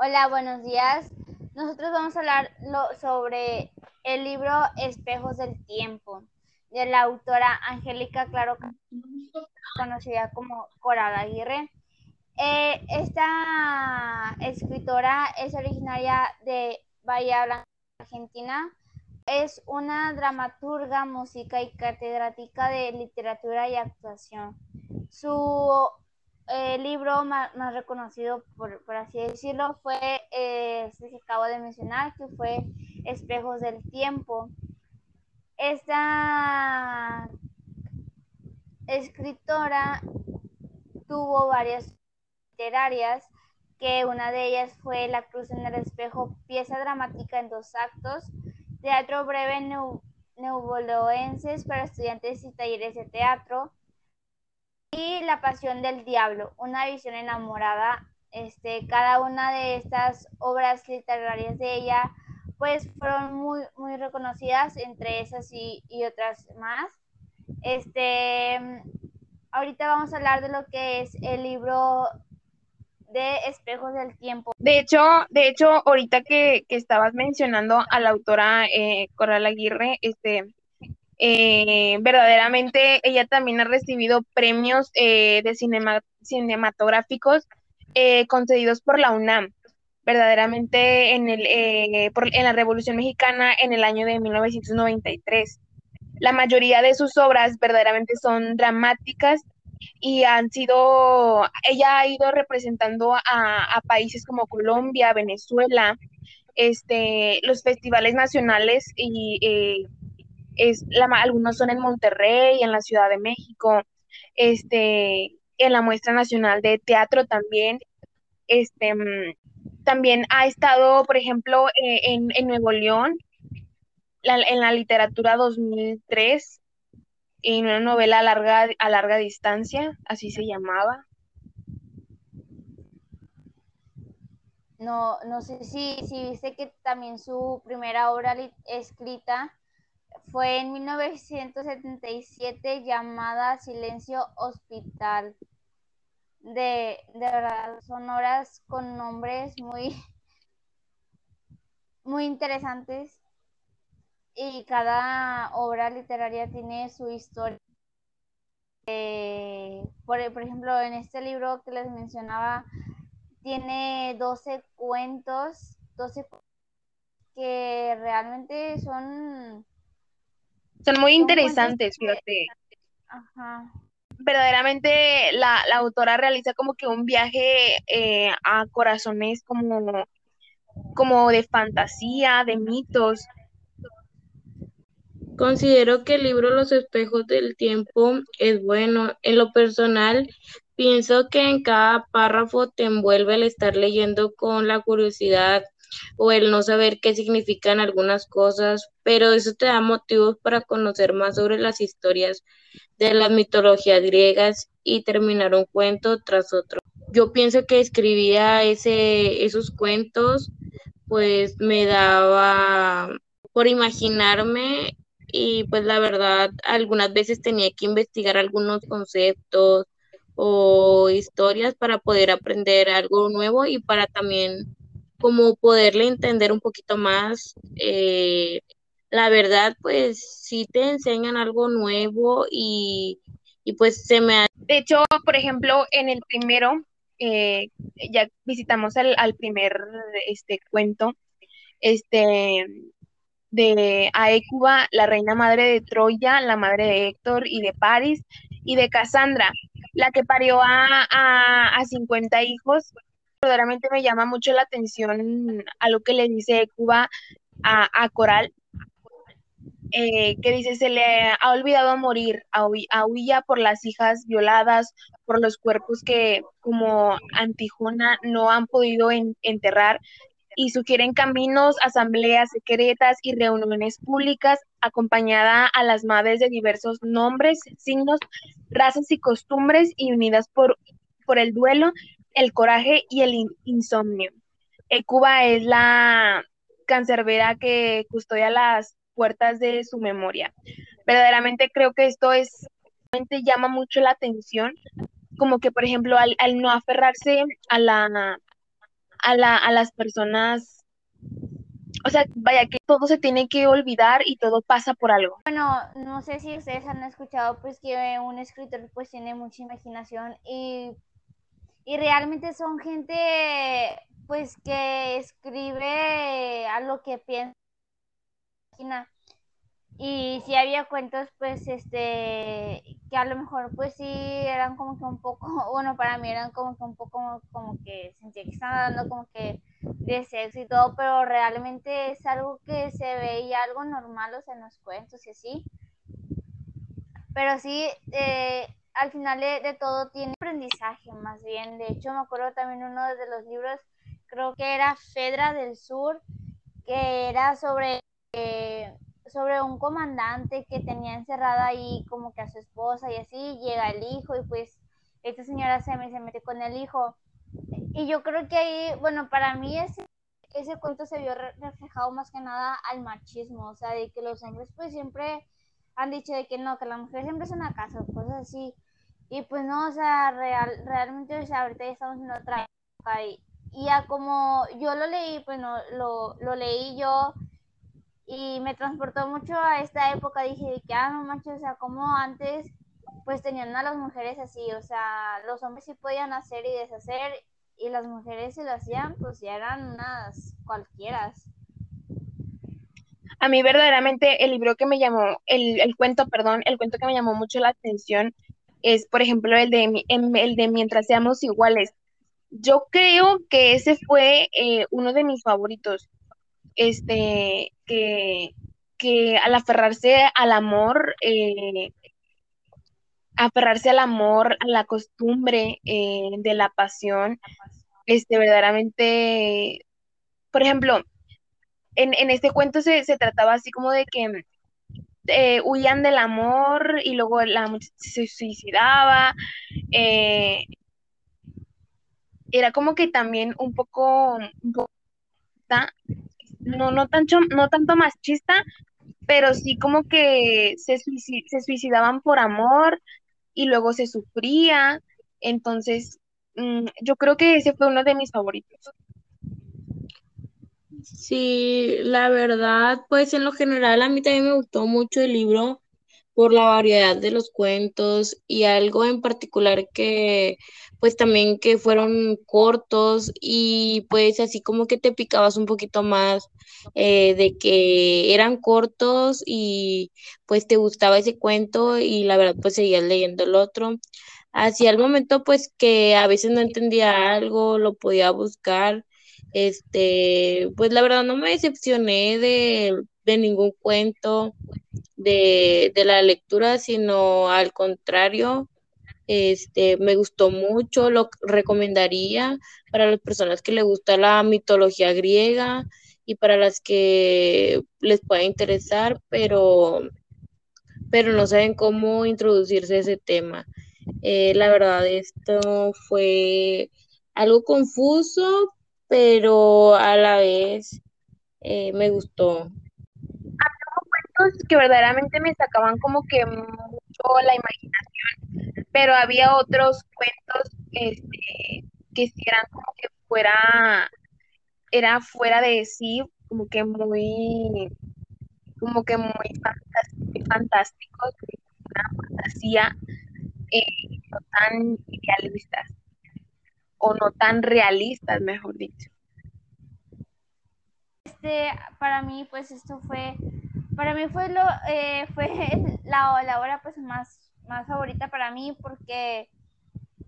Hola, buenos días. Nosotros vamos a hablar sobre el libro Espejos del Tiempo de la autora Angélica Claro, conocida como Coral Aguirre. Eh, esta escritora es originaria de Bahía Blanca, Argentina. Es una dramaturga, música y catedrática de literatura y actuación. Su el libro más, reconocido, por, así decirlo, fue eh, este que acabo de mencionar, que fue Espejos del Tiempo. Esta escritora tuvo varias literarias, que una de ellas fue La Cruz en el Espejo, pieza dramática en dos actos, teatro breve neuboloenses para estudiantes y talleres de teatro, y La Pasión del Diablo, una visión enamorada. Este, cada una de estas obras literarias de ella, pues fueron muy, muy reconocidas, entre esas y, otras más. Este, ahorita vamos a hablar de lo que es el libro de Espejos del Tiempo. De hecho, de hecho, ahorita que, estabas mencionando a la autora eh, Coral Aguirre, este, eh, verdaderamente ella también ha recibido premios eh, de cinema, cinematográficos eh, concedidos por la UNAM, verdaderamente en, el, en la Revolución Mexicana en el año de 1993. La mayoría de sus obras verdaderamente son dramáticas y han sido, ella ha ido representando a, a países como Colombia, Venezuela, este, los festivales nacionales y es, la, algunos son en Monterrey, en la Ciudad de México, este, en la muestra nacional de teatro también, este, mm, también ha estado, por ejemplo, eh, en, en, Nuevo León, en la literatura 2003, en una novela a larga, a larga distancia, así se llamaba. No, no sé si, si viste que también su primera obra escrita fue en 1977 llamada Silencio Hospital. De, de verdad, son horas con nombres muy, muy interesantes y cada obra literaria tiene su historia. Eh, por, por, ejemplo, en este libro que les mencionaba, tiene 12 cuentos, 12 que realmente son son muy interesantes, fíjate. Ajá. Verdaderamente la, autora realiza como que un viaje eh, a corazones como, como de fantasía, de mitos. Considero que el libro Los espejos del tiempo es bueno. En lo personal, pienso que en cada párrafo te envuelve el estar leyendo con la curiosidad o el no saber qué significan algunas cosas, pero eso te da motivos para conocer más sobre las historias de las mitologías griegas y terminar un cuento tras otro. Yo pienso que escribía ese, esos cuentos, pues me daba por imaginarme y pues la verdad algunas veces tenía que investigar algunos conceptos o historias para poder aprender algo nuevo y para también como poderle entender un poquito más. Eh, la verdad, pues sí te enseñan algo nuevo y, pues se me... De hecho, por ejemplo, en el primero, eh, ya visitamos al, al, primer este, cuento, este, de Aécuba, la reina madre de Troya, la madre de Héctor y de París, y de Cassandra, la que parió a, a, a 50 hijos verdaderamente me llama mucho la atención a lo que le dice Cuba a, Coral, eh, que dice, se le ha olvidado morir a, Huilla por las hijas violadas, por los cuerpos que como Antijona no han podido enterrar y sugieren caminos, asambleas secretas y reuniones públicas acompañada a las madres de diversos nombres, signos, razas y costumbres y unidas por, por el duelo el coraje y el insomnio. Cuba es la cancerbera que custodia las puertas de su memoria. Verdaderamente creo que esto es, llama mucho la atención, como que por ejemplo al, no aferrarse a la, a, la, a las personas, o sea, vaya que todo se tiene que olvidar y todo pasa por algo. Bueno, no sé si ustedes han escuchado pues que un escritor pues tiene mucha imaginación y, y realmente son gente pues que escribe a lo que piensa y si había cuentos, pues, este, que a lo mejor, pues sí, eran como que un poco, bueno, para mí eran como que un poco, como que sentía que estaban dando como que de sexo y todo, pero realmente es algo que se veía algo normal, o sea, en los cuentos y así. Pero sí, eh, al final de, todo tiene aprendizaje, más bien. De hecho, me acuerdo también uno de los libros, creo que era Fedra del Sur, que era sobre... Eh, sobre un comandante que tenía encerrada ahí como que a su esposa y así llega el hijo y pues esta señora se, se mete con el hijo. Y yo creo que ahí, bueno, para mí ese, ese cuento se vio reflejado más que nada al machismo, o sea, de que los hombres pues siempre han dicho de que no, que la mujer siempre una casa, cosas así. Y pues no, o sea, real, realmente, o sea, ahorita ya estamos en otra época y, y como yo lo leí, pues no, lo, lo leí yo y me transportó mucho a esta época. Dije que, ah, no manches, o sea, como antes pues tenían a las mujeres así, o sea, los hombres sí podían hacer y deshacer y las mujeres si lo hacían, pues ya eran unas cualquiera. A mí verdaderamente el libro que me llamó, el, el cuento, perdón, el cuento que me llamó mucho la atención es, por ejemplo, el de, el de Mientras seamos iguales. Yo creo que ese fue eh, uno de mis favoritos este, que, que al aferrarse al amor, eh, aferrarse al amor, a la costumbre eh, de la pasión, este, verdaderamente, por ejemplo, en, en este cuento se, se, trataba así como de que eh, huían del amor y luego la se suicidaba. era como que también un poco, no, no, tanto, no tanto machista, pero sí como que se, se suicidaban por amor y luego se sufría. Entonces, mm, yo creo que ese fue uno de mis favoritos. Sí, la verdad, pues en lo general a mí también me gustó mucho el libro por la variedad de los cuentos y algo en particular que pues también que fueron cortos y pues así como que te picabas un poquito más eh, de que eran cortos y pues te gustaba ese cuento y la verdad pues seguías leyendo el otro. Hacia el momento pues que a veces no entendía algo, lo podía buscar, este, pues la verdad no me decepcioné de, de ningún cuento de, de la lectura, sino al contrario, este, me gustó mucho, lo recomendaría para las personas que les gusta la mitología griega y para las que les pueda interesar, pero, pero no saben cómo introducirse a ese tema. Eh, la verdad, esto fue algo confuso, pero a la vez eh, me gustó. que verdaderamente me sacaban como que mucho la imaginación pero había otros cuentos este, que eran como que fuera, era fuera de sí, como que muy, como que muy fantásticos, una fantasía, eh, no tan idealistas, o no tan realistas, mejor dicho. Este, para mí, pues esto fue, para mí fue lo, eh, fue la, la hora pues más más favorita para mí porque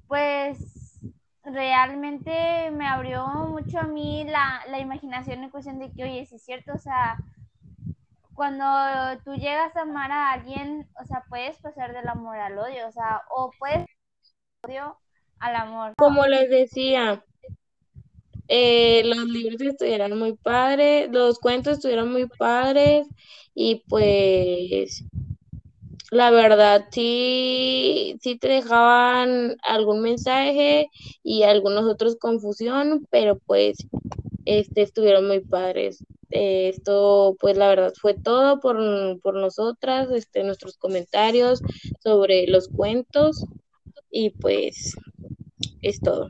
pues realmente me abrió mucho a mí la, la imaginación en cuestión de que, oye, si es cierto, o sea, cuando tú llegas a amar a alguien, o sea, puedes pasar del amor al odio, o sea, o puedes odio al amor. Como les decía, eh, los libros estuvieron muy padres, los cuentos estuvieron muy padres y pues la verdad sí, sí te dejaban algún mensaje y algunos otros confusión, pero pues este estuvieron muy padres. esto pues la verdad fue todo por, por nosotras, este, nuestros comentarios sobre los cuentos y pues es todo.